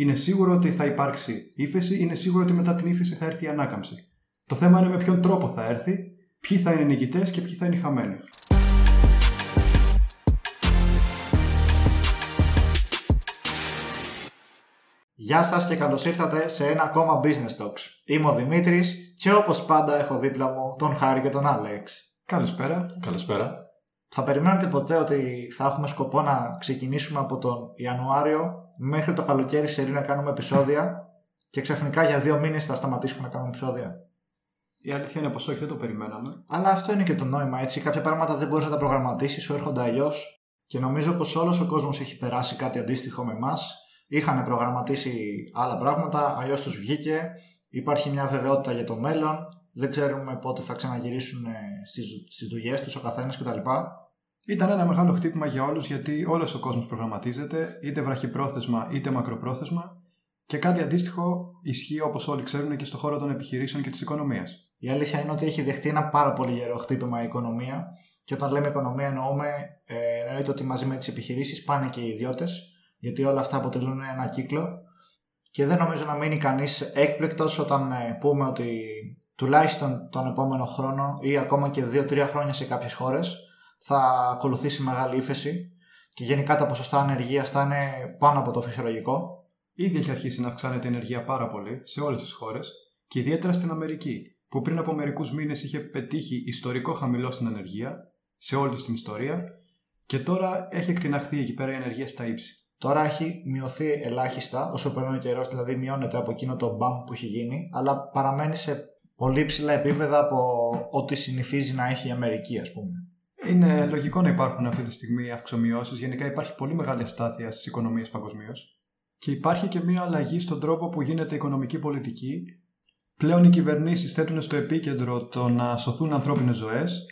Είναι σίγουρο ότι θα υπάρξει ύφεση, είναι σίγουρο ότι μετά την ύφεση θα έρθει η ανάκαμψη. Το θέμα είναι με ποιον τρόπο θα έρθει, ποιοι θα είναι οι νικητές και ποιοι θα είναι οι χαμένοι. Γεια σας και καλώς ήρθατε σε ένα ακόμα Business Talks. Είμαι ο Δημήτρης και όπως πάντα έχω δίπλα μου τον Χάρη και τον Άλεξ. Καλησπέρα. Καλησπέρα. Θα περιμένετε ποτέ ότι θα έχουμε σκοπό να ξεκινήσουμε από τον Ιανουάριο μέχρι το καλοκαίρι σε να κάνουμε επεισόδια και ξαφνικά για δύο μήνες θα σταματήσουμε να κάνουμε επεισόδια. Η αλήθεια είναι πως όχι, δεν το περιμέναμε. Αλλά αυτό είναι και το νόημα, έτσι. Κάποια πράγματα δεν μπορείς να τα προγραμματίσεις, σου έρχονται αλλιώς. Και νομίζω πως όλος ο κόσμος έχει περάσει κάτι αντίστοιχο με εμάς. Είχαν προγραμματίσει άλλα πράγματα, αλλιώς τους βγήκε. Υπάρχει μια βεβαιότητα για το μέλλον. Δεν ξέρουμε πότε θα ξαναγυρίσουν στις δουλειές τους ο καθένας κτλ. Ήταν ένα μεγάλο χτύπημα για όλους γιατί όλος ο κόσμος προγραμματίζεται, είτε βραχυπρόθεσμα είτε μακροπρόθεσμα. Και κάτι αντίστοιχο ισχύει όπως όλοι ξέρουν και στον χώρο των επιχειρήσεων και της οικονομίας. Η αλήθεια είναι ότι έχει δεχτεί ένα πάρα πολύ γερό χτύπημα η οικονομία. Και όταν λέμε οικονομία, εννοούμε ε, εννοείται ότι μαζί με τις επιχειρήσεις πάνε και οι ιδιώτες, γιατί όλα αυτά αποτελούν ένα κύκλο. Και δεν νομίζω να μείνει κανείς έκπληκτος όταν ε, πούμε ότι τουλάχιστον τον επόμενο χρόνο ή ακόμα και 2-3 χρόνια σε κάποιες χώρες θα ακολουθήσει μεγάλη ύφεση και γενικά τα ποσοστά ανεργίας θα είναι πάνω από το φυσιολογικό. Ήδη έχει αρχίσει να αυξάνεται η ενεργεία πάρα πολύ σε όλες τις χώρες και ιδιαίτερα στην Αμερική, που πριν από μερικούς μήνες είχε πετύχει ιστορικό χαμηλό στην ανεργία σε όλη την ιστορία και τώρα έχει εκτιναχθεί εκεί πέρα η ενεργεία στα ύψη. Τώρα έχει μειωθεί ελάχιστα όσο περνάει ο καιρός, δηλαδή μειώνεται από εκείνο το μπαμ που έχει γίνει, αλλά παραμένει σε πολύ ψηλά επίπεδα από ό,τι συνηθίζει να έχει η Αμερική, ας πούμε. Είναι λογικό να υπάρχουν αυτή τη στιγμή αυξομοιώσεις. Γενικά υπάρχει πολύ μεγάλη αστάθεια στις οικονομίες παγκοσμίως. Και υπάρχει και μια αλλαγή στον τρόπο που γίνεται η οικονομική πολιτική. Πλέον οι κυβερνήσεις θέτουν στο επίκεντρο το να σωθούν ανθρώπινες ζωές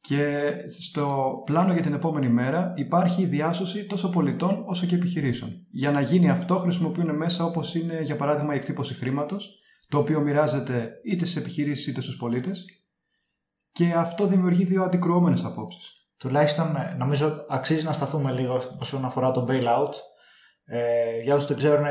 και στο πλάνο για την επόμενη μέρα υπάρχει η διάσωση τόσο πολιτών όσο και επιχειρήσεων. Για να γίνει αυτό χρησιμοποιούν μέσα όπως είναι για παράδειγμα η εκτύπωση χρήματος, το οποίο μοιράζεται είτε στι επιχειρήσεις είτε στους πολίτες και αυτό δημιουργεί δύο αντικρουόμενες απόψεις. Τουλάχιστον ε, νομίζω αξίζει να σταθούμε λίγο όσον αφορά το bailout. Ε, για όσους δεν ξέρουν,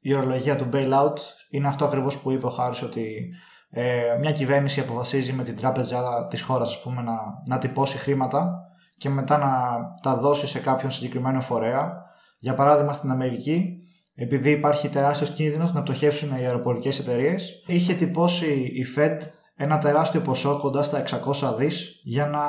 η ορολογία του bailout είναι αυτό ακριβώς που είπε ο Χάρης ότι ε, μια κυβέρνηση αποφασίζει με την τράπεζα της χώρας να, να τυπώσει χρήματα και μετά να τα δώσει σε κάποιον συγκεκριμένο φορέα. Για παράδειγμα, στην Αμερική, επειδή υπάρχει τεράστιος κίνδυνος να πτωχεύσουν οι αεροπορικές εταιρείες, είχε τυπώσει η Fed ένα τεράστιο ποσό κοντά στα 600 δις για να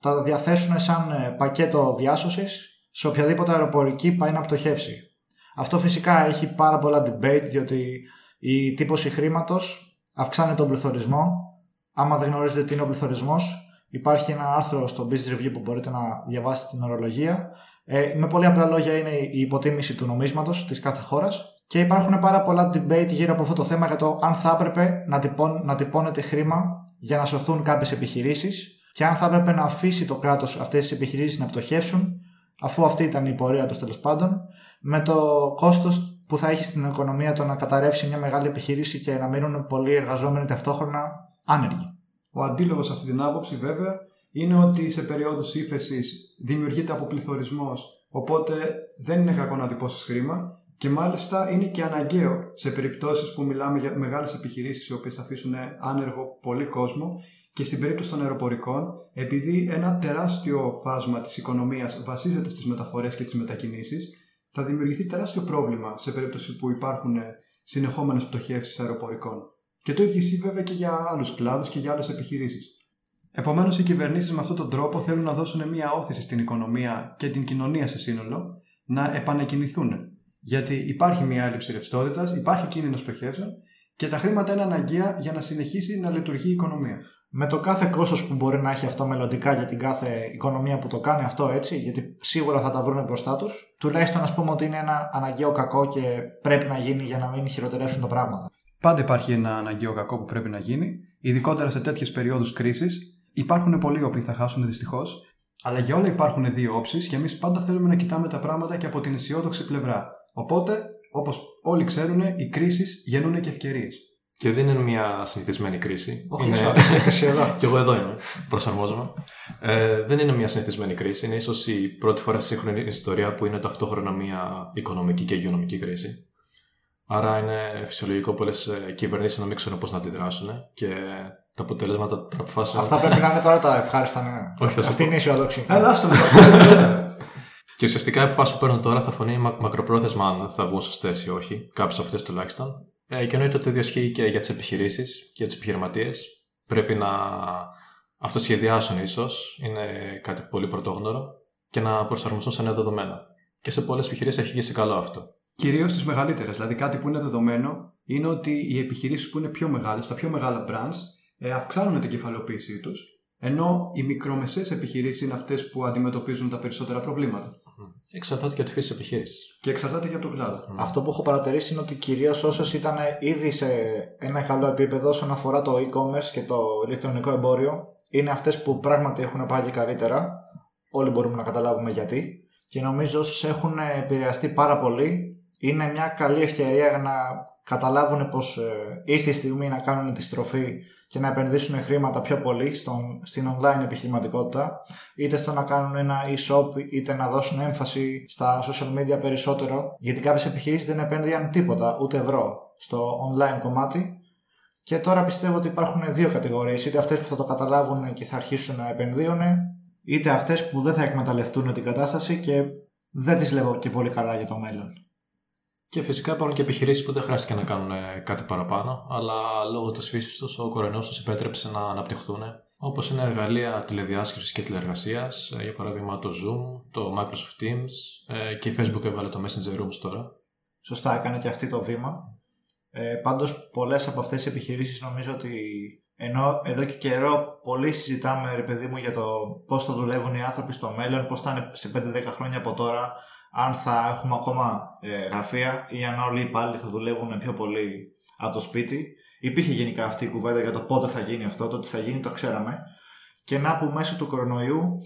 τα διαθέσουν σαν ε, πακέτο διάσωσης σε οποιαδήποτε αεροπορική πάει να πτωχεύσει. Αυτό φυσικά έχει πάρα πολλά debate διότι η τύπωση χρήματος αυξάνει τον πληθωρισμό. Άμα δεν γνωρίζετε τι είναι ο πληθωρισμός, υπάρχει ένα άρθρο στο Business Review που μπορείτε να διαβάσετε την ορολογία. Ε, με πολύ απλά λόγια είναι η υποτίμηση του νομίσματος της κάθε χώρας και υπάρχουν πάρα πολλά debate γύρω από αυτό το θέμα για το αν θα έπρεπε να, τυπών, να τυπώνεται χρήμα για να σωθούν κάποιες επιχειρήσεις και αν θα έπρεπε να αφήσει το κράτος αυτές τις επιχειρήσεις να πτωχεύσουν, αφού αυτή ήταν η πορεία τους τέλος πάντων, με το κόστος που θα έχει στην οικονομία το να καταρρεύσει μια μεγάλη επιχείρηση και να μείνουν πολλοί εργαζόμενοι ταυτόχρονα άνεργοι. Ο αντίλογος σε αυτή την άποψη, βέβαια, είναι ότι σε περίοδους ύφεσης δημιουργείται αποπληθωρισμός, οπότε δεν είναι κακό να τυπώσεις χρήμα και μάλιστα είναι και αναγκαίο σε περιπτώσεις που μιλάμε για μεγάλες επιχειρήσεις οι οποίες θα αφήσουν άνεργο πολύ κόσμο και στην περίπτωση των αεροπορικών, επειδή ένα τεράστιο φάσμα της οικονομίας βασίζεται στις μεταφορές και τις μετακινήσεις, θα δημιουργηθεί τεράστιο πρόβλημα σε περίπτωση που υπάρχουν συνεχόμενες πτωχεύσεις αεροπορικών. Και το ίδιο ισχύει βέβαια και για άλλους κλάδους και για άλλες επιχειρήσεις. Επομένως, οι κυβερνήσεις με αυτόν τον τρόπο θέλουν να δώσουν μια όθηση στην οικονομία και την κοινωνία σε σύνολο να επανεκκινηθούν γιατί υπάρχει μια έλλειψη ρευστότητας, υπάρχει κίνδυνος πτωχεύσεων και τα χρήματα είναι αναγκαία για να συνεχίσει να λειτουργεί η οικονομία. Με το κάθε κόστος που μπορεί να έχει αυτό μελλοντικά για την κάθε οικονομία που το κάνει αυτό έτσι, γιατί σίγουρα θα τα βρουν μπροστά τους, τουλάχιστον να πούμε ότι είναι ένα αναγκαίο κακό και πρέπει να γίνει για να μην χειροτερεύσουν τα πράγματα. Πάντα υπάρχει ένα αναγκαίο κακό που πρέπει να γίνει, ειδικότερα σε τέτοιες περιόδους κρίσης. Υπάρχουν πολλοί οι οποίοι θα χάσουν δυστυχώς, αλλά για όλα υπάρχουν δύο όψεις και εμείς πάντα θέλουμε να κοιτάμε τα πράγματα και από την αισιόδοξη πλευρά. Οπότε, όπως όλοι ξέρουν, οι κρίσεις γεννούν και ευκαιρίες. Και δεν είναι μια συνηθισμένη κρίση. Όχι, είναι... εδώ. και εγώ εδώ είμαι. Προσαρμόζομαι. Ε, δεν είναι μια συνηθισμένη κρίση. Είναι ίσως η πρώτη φορά στη σύγχρονη ιστορία που είναι ταυτόχρονα μια οικονομική και υγειονομική κρίση. Άρα είναι φυσιολογικό πολλές κυβερνήσεις να μην ξέρουν πώς να αντιδράσουν και τα αποτελέσματα των αποφάσεων. Αυτά πρέπει να είναι τώρα τα ευχάριστα νέα. Όχι, θα σου Αυτή πω. είναι η αισιοδόξη. Έλα, στο Και ουσιαστικά οι αποφάσει που παίρνουν τώρα θα φανεί μα- μακροπρόθεσμα αν θα βγουν σωστές ή όχι, κάποιες αυτές τουλάχιστον. Ε, και εννοείται ότι το ίδιο ισχύει και για τις επιχειρήσεις και για τους επιχειρηματίες. Πρέπει να αυτοσχεδιάσουν ίσως, είναι κάτι πολύ πρωτόγνωρο, και να προσαρμοστούν σε νέα δεδομένα. Και σε πολλές επιχειρήσεις έχει γίνει καλό αυτό. Κυρίως στις μεγαλύτερες. Δηλαδή, κάτι που είναι δεδομένο είναι ότι οι επιχειρήσεις που είναι πιο μεγάλες, τα πιο μεγάλα brands, ε, αυξάνουν την κεφαλαιοποίησή τους, ενώ οι μικρομεσαίες επιχειρήσεις είναι αυτές που αντιμετωπίζουν τα περισσότερα προβλήματα. Εξαρτάται και από τη φύση της επιχείρησης. Και εξαρτάται και από τον κλάδο. Αυτό που έχω παρατηρήσει είναι ότι κυρίως όσες ήταν ήδη σε ένα καλό επίπεδο όσον αφορά το e-commerce και το ηλεκτρονικό εμπόριο, είναι αυτές που πράγματι έχουν πάει και καλύτερα. Όλοι μπορούμε να καταλάβουμε γιατί. Και νομίζω όσες έχουν επηρεαστεί πάρα πολύ, είναι μια καλή ευκαιρία για να καταλάβουν πως ήρθε η στιγμή να κάνουν τη στροφή και να επενδύσουν χρήματα πιο πολύ στον, στην online επιχειρηματικότητα, είτε στο να κάνουν ένα e-shop, είτε να δώσουν έμφαση στα social media περισσότερο, γιατί κάποιες επιχειρήσεις δεν επένδυαν τίποτα, ούτε ευρώ, στο online κομμάτι. Και τώρα πιστεύω ότι υπάρχουν δύο κατηγορίες, είτε αυτές που θα το καταλάβουν και θα αρχίσουν να επενδύουν, είτε αυτές που δεν θα εκμεταλλευτούν την κατάσταση και δεν τις βλέπω και πολύ καλά για το μέλλον. Και φυσικά υπάρχουν και επιχειρήσεις που δεν χρειάστηκε να κάνουν ε, κάτι παραπάνω, αλλά λόγω της φύσης τους ο κορονοϊός τους επέτρεψε να αναπτυχθούν. Όπως είναι εργαλεία τηλεδιάσκεψης και τηλεργασία, για παράδειγμα το Zoom, το Microsoft Teams ε, και η Facebook έβαλε το Messenger Rooms τώρα. Σωστά, έκανε και αυτή το βήμα. Ε, πάντως πολλές από αυτές τις επιχειρήσεις νομίζω ότι ενώ εδώ και καιρό πολύ συζητάμε ρε παιδί μου για το πώς θα δουλεύουν οι άνθρωποι στο μέλλον, πώς θα είναι σε 5-10 χρόνια από τώρα, αν θα έχουμε ακόμα ε, γραφεία ή αν όλοι οι υπάλληλοι θα δουλεύουν πιο πολύ από το σπίτι. Υπήρχε γενικά αυτή η κουβέντα για το πότε θα γίνει αυτό, το ότι θα γίνει το ξέραμε. Και να που μέσω του κορονοϊού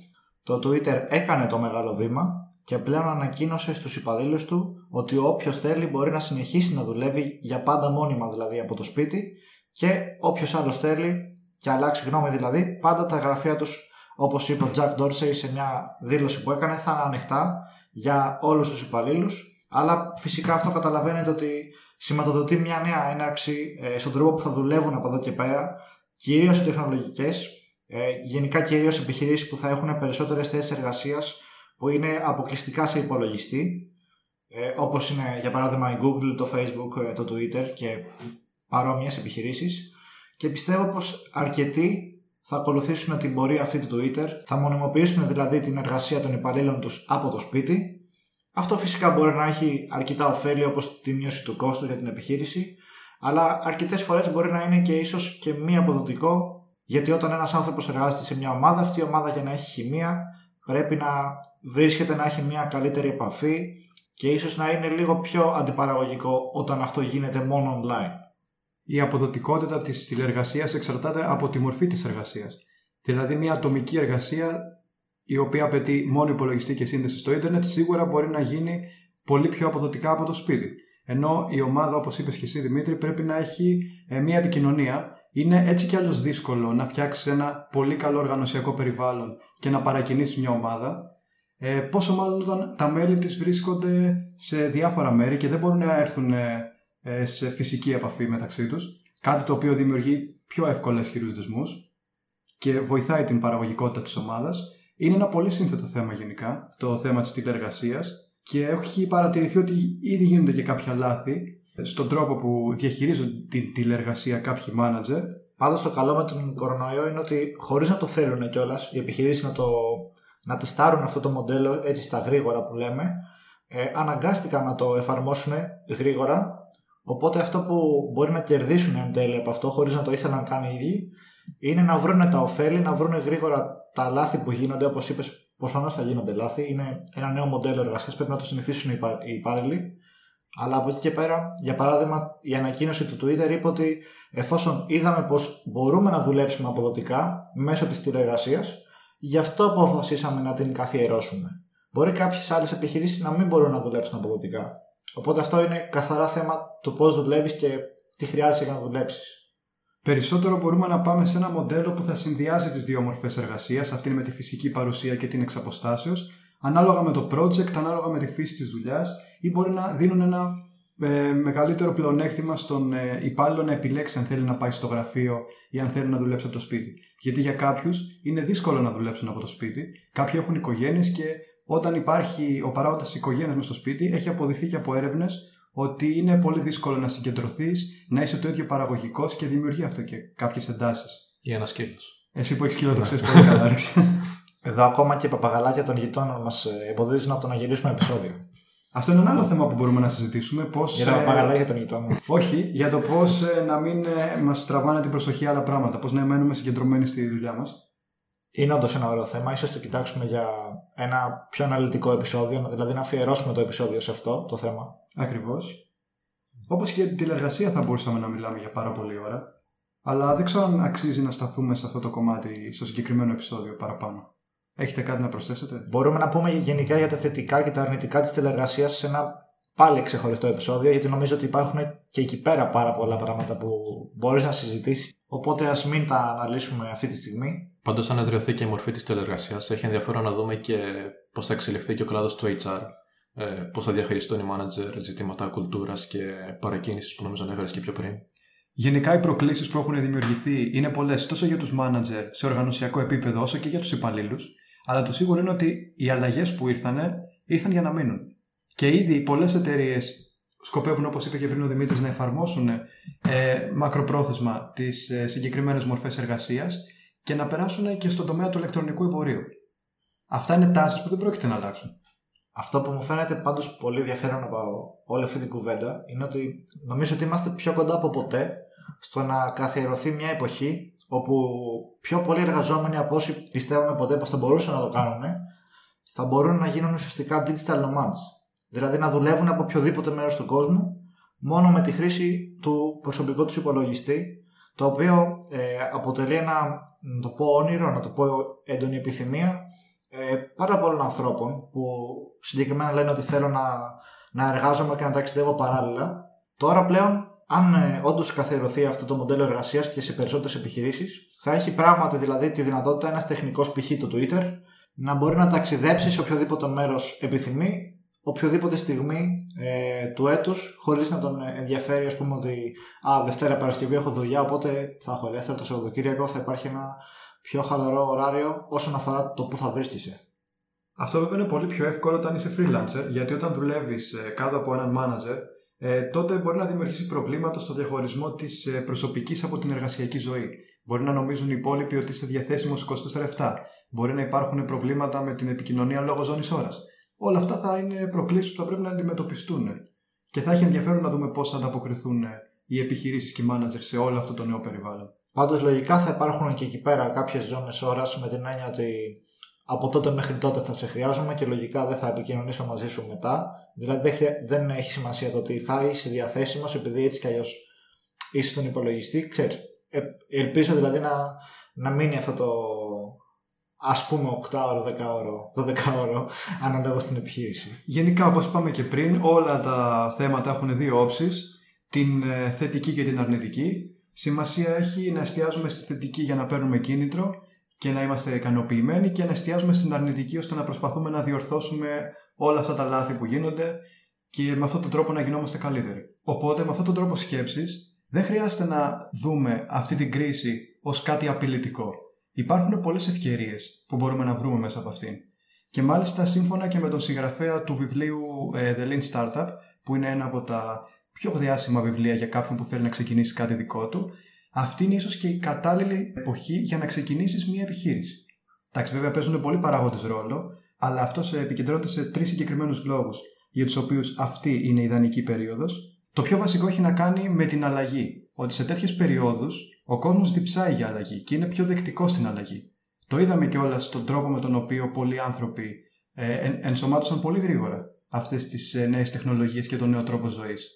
το Twitter έκανε το μεγάλο βήμα και πλέον ανακοίνωσε στους υπαλλήλους του ότι όποιος θέλει μπορεί να συνεχίσει να δουλεύει για πάντα μόνιμα δηλαδή από το σπίτι και όποιος άλλος θέλει και αλλάξει γνώμη δηλαδή πάντα τα γραφεία τους όπως είπε ο Jack Dorsey σε μια δήλωση που έκανε θα είναι ανοιχτά για όλους τους υπαλλήλους αλλά φυσικά αυτό καταλαβαίνετε ότι σηματοδοτεί μια νέα έναρξη ε, στον τρόπο που θα δουλεύουν από εδώ και πέρα κυρίως οι τεχνολογικές ε, γενικά κυρίως επιχειρήσεις που θα έχουν περισσότερες θέσεις εργασίας που είναι αποκλειστικά σε υπολογιστή ε, όπως είναι για παράδειγμα η Google, το Facebook, ε, το Twitter και παρόμοιες επιχειρήσεις. Και πιστεύω πως αρκετοί θα ακολουθήσουν την πορεία αυτή του Twitter, θα μονιμοποιήσουν δηλαδή την εργασία των υπαλλήλων τους από το σπίτι. Αυτό φυσικά μπορεί να έχει αρκετά ωφέλη όπως τη μείωση του κόστους για την επιχείρηση, αλλά αρκετές φορές μπορεί να είναι και ίσως και μη αποδοτικό, γιατί όταν ένας άνθρωπος εργάζεται σε μια ομάδα, αυτή η ομάδα για να έχει χημεία πρέπει να βρίσκεται να έχει μια καλύτερη επαφή και ίσως να είναι λίγο πιο αντιπαραγωγικό όταν αυτό γίνεται μόνο online. Η αποδοτικότητα της τηλεργασίας εξαρτάται από τη μορφή της εργασίας. Δηλαδή μια ατομική εργασία η οποία απαιτεί μόνο υπολογιστή και σύνδεση στο ίντερνετ σίγουρα μπορεί να γίνει πολύ πιο αποδοτικά από το σπίτι. Ενώ η ομάδα, όπως είπες και εσύ Δημήτρη, πρέπει να έχει ε, μια επικοινωνία. Είναι έτσι κι άλλως δύσκολο να φτιάξεις ένα πολύ καλό οργανωσιακό περιβάλλον και να παρακινήσεις μια ομάδα. Ε, πόσο μάλλον όταν τα μέλη της βρίσκονται σε διάφορα μέρη και δεν μπορούν να έρθουν ε, ε, σε φυσική επαφή μεταξύ τους. Κάτι το οποίο δημιουργεί πιο εύκολα ισχυρούς δεσμούς και βοηθάει την παραγωγικότητα της ομάδας. Είναι ένα πολύ σύνθετο θέμα γενικά, το θέμα της τηλεργασίας και έχει παρατηρηθεί ότι ήδη γίνονται και κάποια λάθη στον τρόπο που διαχειρίζονται την τηλεργασία κάποιοι μάνατζερ. Πάντως το καλό με τον κορονοϊό είναι ότι χωρίς να το θέλουν κιόλας, οι επιχειρήσεις να, το, να τεστάρουν αυτό το μοντέλο έτσι στα γρήγορα που λέμε, ε, αναγκάστηκαν να το εφαρμόσουν γρήγορα. Οπότε αυτό που μπορεί να κερδίσουν εν τέλει από αυτό, χωρίς να το ήθελαν καν οι ίδιοι, είναι να βρουν τα ωφέλη, να βρουν γρήγορα τα λάθη που γίνονται. Όπως είπες, προφανώς θα γίνονται λάθη. Είναι ένα νέο μοντέλο εργασίας, πρέπει να το συνηθίσουν οι υπά- οι υπάλληλοι. Αλλά από εκεί και πέρα, για παράδειγμα, η ανακοίνωση του Twitter είπε ότι εφόσον είδαμε πως μπορούμε να δουλέψουμε αποδοτικά μέσω της τηλεργασίας, γι' αυτό αποφασίσαμε να την καθιερώσουμε. Μπορεί κάποιες άλλες επιχειρήσεις να μην μπορούν να δουλέψουν αποδοτικά. Οπότε αυτό είναι καθαρά θέμα του πώς δουλεύεις και τι χρειάζεσαι για να δουλέψεις. Περισσότερο μπορούμε να πάμε σε ένα μοντέλο που θα συνδυάζει τις δύο μορφές εργασίας, αυτή με τη φυσική παρουσία και την εξαποστάσεως, ανάλογα με το project, ανάλογα με τη φύση της δουλειάς ή μπορεί να δίνουν ένα ε, μεγαλύτερο πλεονέκτημα στον ε, υπάλληλο να επιλέξει αν θέλει να πάει στο γραφείο ή αν θέλει να δουλέψει από το σπίτι. Γιατί για κάποιους είναι δύσκολο να δουλέψουν από το σπίτι. Κάποιοι έχουν οικογένειες και όταν υπάρχει ο παράγοντας οικογένειας με στο σπίτι, έχει αποδειχθεί και από έρευνες ότι είναι πολύ δύσκολο να συγκεντρωθείς, να είσαι το ίδιο παραγωγικός και δημιουργεί αυτό και κάποιες εντάσεις. Ή ένας σκύλος. Εσύ που έχεις σκύλο το ξέρεις πολύ καλά, Εδώ ακόμα και οι παπαγαλάκια των γειτόνων μας εμποδίζουν από το να γυρίσουμε επεισόδιο. Αυτό είναι ένα άλλο θέμα που μπορούμε να συζητήσουμε. Πώς, για τα παπαγαλάκια των γειτόνων. Όχι, για το πώς να μην μας τραβάνε την προσοχή άλλα πράγματα. Πώς να μένουμε συγκεντρωμένοι στη δουλειά μας. Είναι όντως ένα ωραίο θέμα. σω το κοιτάξουμε για ένα πιο αναλυτικό επεισόδιο, δηλαδή να αφιερώσουμε το επεισόδιο σε αυτό το θέμα. Ακριβώς. Όπως και για την τηλεργασία θα μπορούσαμε να μιλάμε για πάρα πολλή ώρα. Αλλά δεν ξέρω αν αξίζει να σταθούμε σε αυτό το κομμάτι, στο συγκεκριμένο επεισόδιο παραπάνω. Έχετε κάτι να προσθέσετε; Μπορούμε να πούμε γενικά για τα θετικά και τα αρνητικά της τηλεργασίας σε ένα πάλι ξεχωριστό επεισόδιο, γιατί νομίζω ότι υπάρχουν και εκεί πέρα πάρα πολλά πράγματα που μπορείς να συζητήσεις. Οπότε ας μην τα αναλύσουμε αυτή τη στιγμή. Πάντως, αν εδραιωθεί και η μορφή της τηλεργασίας, έχει ενδιαφέρον να δούμε και πώς θα εξελιχθεί και ο κλάδος του HR. Ε, πώς θα διαχειριστούν οι manager ζητήματα κουλτούρας και παρακίνησης που νομίζω ανέφερες και πιο πριν. Γενικά οι προκλήσεις που έχουν δημιουργηθεί είναι πολλές τόσο για τους manager σε οργανωσιακό επίπεδο όσο και για τους υπαλλήλους. Αλλά το σίγουρο είναι ότι οι αλλαγές που ήρθαν ήρθαν για να μείνουν. Και ήδη πολλές εταιρείες σκοπεύουν, όπως είπε και πριν ο Δημήτρης, να εφαρμόσουν ε, μακροπρόθεσμα τις ε, συγκεκριμένες μορφές εργασίας και να περάσουν και στον τομέα του ηλεκτρονικού εμπορίου. Αυτά είναι τάσεις που δεν πρόκειται να αλλάξουν. Αυτό που μου φαίνεται πάντως πολύ ενδιαφέρον από όλη αυτή την κουβέντα είναι ότι νομίζω ότι είμαστε πιο κοντά από ποτέ στο να καθιερωθεί μια εποχή όπου πιο πολλοί εργαζόμενοι από όσοι πιστεύουμε ποτέ πως θα μπορούσαν να το κάνουν θα μπορούν να γίνουν ουσιαστικά digital nomads. Δηλαδή να δουλεύουν από οποιοδήποτε μέρος του κόσμου μόνο με τη χρήση του προσωπικού τους υπολογιστή το οποίο ε, αποτελεί ένα, να το πω όνειρο, να το πω έντονη επιθυμία ε, πάρα πολλών ανθρώπων που συγκεκριμένα λένε ότι θέλω να, να εργάζομαι και να ταξιδεύω παράλληλα. Τώρα πλέον αν ε, όντως καθιερωθεί αυτό το μοντέλο εργασίας και σε περισσότερες επιχειρήσεις, θα έχει πράγματι δηλαδή τη δυνατότητα ένας τεχνικός π.χ. το Twitter να μπορεί να ταξιδέψει σε οποιοδήποτε μέρος επιθυμεί, οποιοδήποτε στιγμή ε, του έτους, χωρίς να τον ενδιαφέρει, ας πούμε, ότι Α, Δευτέρα Παρασκευή έχω δουλειά, οπότε θα έχω ελεύθερο το Σαββατοκύριακο, θα υπάρχει ένα πιο χαλαρό ωράριο όσον αφορά το που θα βρίσκεσαι. Αυτό βέβαια είναι πολύ πιο εύκολο όταν είσαι freelancer, γιατί όταν δουλεύεις ε, κάτω από έναν manager, ε, τότε μπορεί να δημιουργήσει προβλήματα στο διαχωρισμό της ε, προσωπικής από την εργασιακή ζωή. Μπορεί να νομίζουν οι υπόλοιποι ότι είσαι διαθέσιμος 24-7. Μπορεί να υπάρχουν προβλήματα με την επικοινωνία λόγω ζώνης ώρας. Όλα αυτά θα είναι προκλήσεις που θα πρέπει να αντιμετωπιστούν. Και θα έχει ενδιαφέρον να δούμε πώς θα ανταποκριθούν οι επιχειρήσεις και οι managers σε όλο αυτό το νέο περιβάλλον. Πάντως, λογικά θα υπάρχουν και εκεί πέρα κάποιες ζώνες ώρας με την έννοια ότι από τότε μέχρι τότε θα σε χρειάζομαι και λογικά δεν θα επικοινωνήσω μαζί σου μετά. Δηλαδή δεν, έχει σημασία το ότι θα είσαι διαθέσιμος επειδή έτσι κι αλλιώς είσαι στον υπολογιστή. Ξέρεις, ε, ελπίζω δηλαδή να, να μείνει αυτό το ας πούμε 8 ώρο, 10 ώρο, 12 ώρο ανάλογα στην επιχείρηση. Γενικά όπως είπαμε και πριν όλα τα θέματα έχουν δύο όψεις την ε, θετική και την αρνητική. Σημασία έχει να εστιάζουμε στη θετική για να παίρνουμε κίνητρο και να είμαστε ικανοποιημένοι και να εστιάζουμε στην αρνητική ώστε να προσπαθούμε να διορθώσουμε όλα αυτά τα λάθη που γίνονται και με αυτόν τον τρόπο να γινόμαστε καλύτεροι. Οπότε με αυτόν τον τρόπο σκέψης δεν χρειάζεται να δούμε αυτή την κρίση ως κάτι απειλητικό. Υπάρχουν πολλές ευκαιρίες που μπορούμε να βρούμε μέσα από αυτήν. Και μάλιστα σύμφωνα και με τον συγγραφέα του βιβλίου ε, The Lean Startup, που είναι ένα από τα πιο διάσημα βιβλία για κάποιον που θέλει να ξεκινήσει κάτι δικό του, αυτή είναι ίσως και η κατάλληλη εποχή για να ξεκινήσεις μια επιχείρηση. Εντάξει, βέβαια παίζουν πολλοί παράγοντες ρόλο, αλλά αυτό επικεντρώνεται σε τρεις συγκεκριμένους λόγους για τους οποίους αυτή είναι η ιδανική περίοδος. Το πιο βασικό έχει να κάνει με την αλλαγή. Ότι σε τέτοιες περιόδους ο κόσμος διψάει για αλλαγή και είναι πιο δεκτικό στην αλλαγή. Το είδαμε κιόλας στον τρόπο με τον οποίο πολλοί άνθρωποι ε, ενσωμάτωσαν πολύ γρήγορα αυτές τις ε, νέες τεχνολογίες και τον νέο τρόπο ζωής.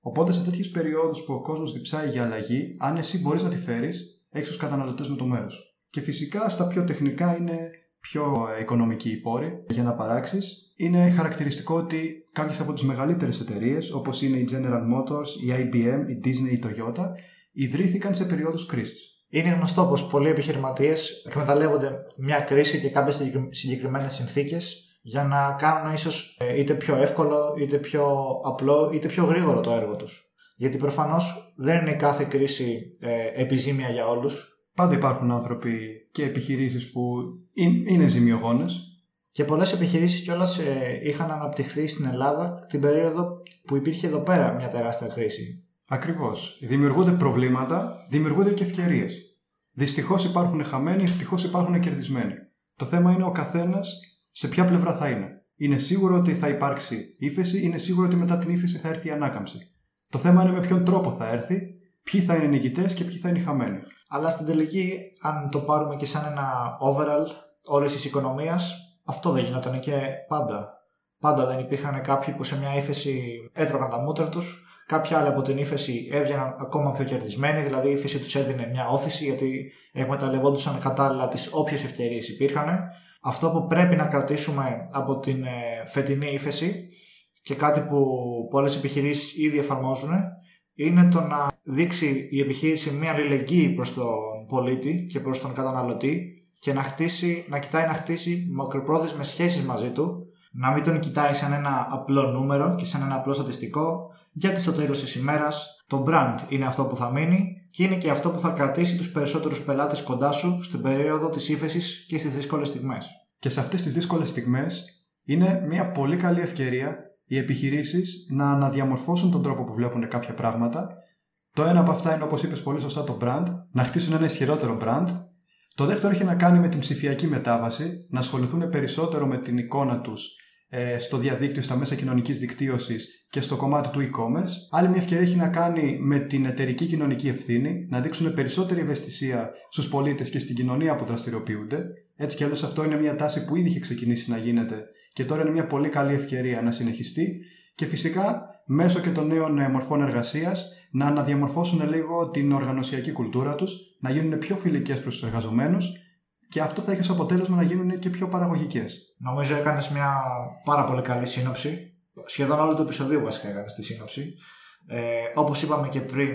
Οπότε σε τέτοιες περιόδους που ο κόσμος διψάει για αλλαγή, αν εσύ μπορείς να τη φέρεις, έχεις τους καταναλωτές με το μέρος. Και φυσικά στα πιο τεχνικά είναι πιο οικονομικοί οι πόροι για να παράξεις. Είναι χαρακτηριστικό ότι κάποιες από τις μεγαλύτερες εταιρείες, όπως είναι η General Motors, η IBM, η Disney, η Toyota, ιδρύθηκαν σε περίοδους κρίσης. Είναι γνωστό πως πολλοί επιχειρηματίες εκμεταλλεύονται μια κρίση και κάποιες συγκεκριμένες συνθήκες για να κάνουν ίσως ε, είτε πιο εύκολο, είτε πιο απλό, είτε πιο γρήγορο το έργο τους. Γιατί προφανώς δεν είναι κάθε κρίση ε, επιζήμια για όλους. Πάντα υπάρχουν άνθρωποι και επιχειρήσεις που είναι ζημιογόνες. Και πολλές επιχειρήσεις κιόλας ε, είχαν αναπτυχθεί στην Ελλάδα την περίοδο που υπήρχε εδώ πέρα μια τεράστια κρίση. Ακριβώς. Δημιουργούνται προβλήματα, δημιουργούνται και ευκαιρίες. Δυστυχώς υπάρχουν χαμένοι, ευτυχώς υπάρχουν κερδισμένοι. Το θέμα είναι ο καθένας σε ποια πλευρά θα είναι. Είναι σίγουρο ότι θα υπάρξει ύφεση, είναι σίγουρο ότι μετά την ύφεση θα έρθει η ανάκαμψη. Το θέμα είναι με ποιον τρόπο θα έρθει, ποιοι θα είναι νικητές και ποιοι θα είναι οι χαμένοι. Αλλά στην τελική, αν το πάρουμε και σαν ένα overall όλης της οικονομίας, αυτό δεν γινόταν και πάντα. Πάντα δεν υπήρχαν κάποιοι που σε μια ύφεση έτρωγαν τα μούτρα τους, κάποιοι άλλοι από την ύφεση έβγαιναν ακόμα πιο κερδισμένοι, δηλαδή η ύφεση τους έδινε μια όθηση γιατί εκμεταλλευόντουσαν κατάλληλα τις όποιες ευκαιρίες υπήρχαν. Αυτό που πρέπει να κρατήσουμε από την ε, φετινή ύφεση και κάτι που πολλές επιχειρήσεις ήδη εφαρμόζουν είναι το να δείξει η επιχείρηση μια αλληλεγγύη προς τον πολίτη και προς τον καταναλωτή και να, χτίσει, να κοιτάει να χτίσει μακροπρόθεσμες σχέσεις μαζί του, να μην τον κοιτάει σαν ένα απλό νούμερο και σαν ένα απλό στατιστικό, γιατί στο τέλος της ημέρας το brand είναι αυτό που θα μείνει και είναι και αυτό που θα κρατήσει τους περισσότερους πελάτες κοντά σου στην περίοδο της ύφεσης και στις δύσκολες στιγμές. Και σε αυτές τις δύσκολες στιγμές είναι μια πολύ καλή ευκαιρία οι επιχειρήσεις να αναδιαμορφώσουν τον τρόπο που βλέπουν κάποια πράγματα. Το ένα από αυτά είναι, όπως είπες πολύ σωστά, το brand, να χτίσουν ένα ισχυρότερο brand. Το δεύτερο έχει να κάνει με την ψηφιακή μετάβαση, να ασχοληθούν περισσότερο με την εικόνα τους ε, στο διαδίκτυο, στα μέσα κοινωνικής δικτύωσης και στο κομμάτι του e-commerce. Άλλη μια ευκαιρία έχει να κάνει με την εταιρική κοινωνική ευθύνη, να δείξουν περισσότερη ευαισθησία στους πολίτες και στην κοινωνία που δραστηριοποιούνται. Έτσι κι αλλιώς αυτό είναι μια τάση που ήδη είχε ξεκινήσει να γίνεται και τώρα είναι μια πολύ καλή ευκαιρία να συνεχιστεί και φυσικά μέσω και των νέων ε, μορφών εργασίας να αναδιαμορφώσουν λίγο την οργανωσιακή κουλτούρα τους, να γίνουν πιο φιλικές προς τους εργαζομένους και αυτό θα έχει ως αποτέλεσμα να γίνουν και πιο παραγωγικές. Νομίζω έκανες μια πάρα πολύ καλή σύνοψη. Σχεδόν όλο το επεισόδιο βασικά έκανες τη σύνοψη. Ε, όπως είπαμε και πριν,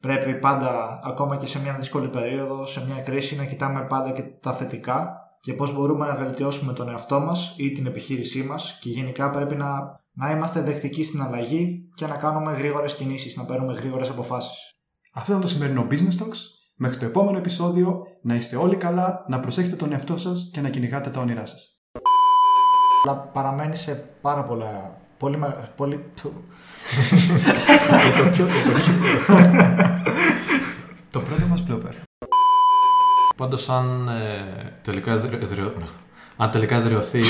πρέπει πάντα, ακόμα και σε μια δύσκολη περίοδο, σε μια κρίση, να κοιτάμε πάντα και τα θετικά και πώς μπορούμε να βελτιώσουμε τον εαυτό μας ή την επιχείρησή μας και γενικά πρέπει να, να είμαστε δεκτικοί στην αλλαγή και να κάνουμε γρήγορες κινήσεις, να παίρνουμε γρήγορες αποφάσεις. Αυτό ήταν το σημερινό Business Talks. Μέχρι το επόμενο επεισόδιο να είστε όλοι καλά, να προσέχετε τον εαυτό σας και να κυνηγάτε τα όνειρά σας. Αλλά παραμένει σε πάρα πολλά... Πολύ... πολύ... το πρώτο μας blooper. Πάντως αν ε, τελικά εδραιω... Αν τελικά εδραιωθεί...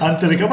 αν τελικά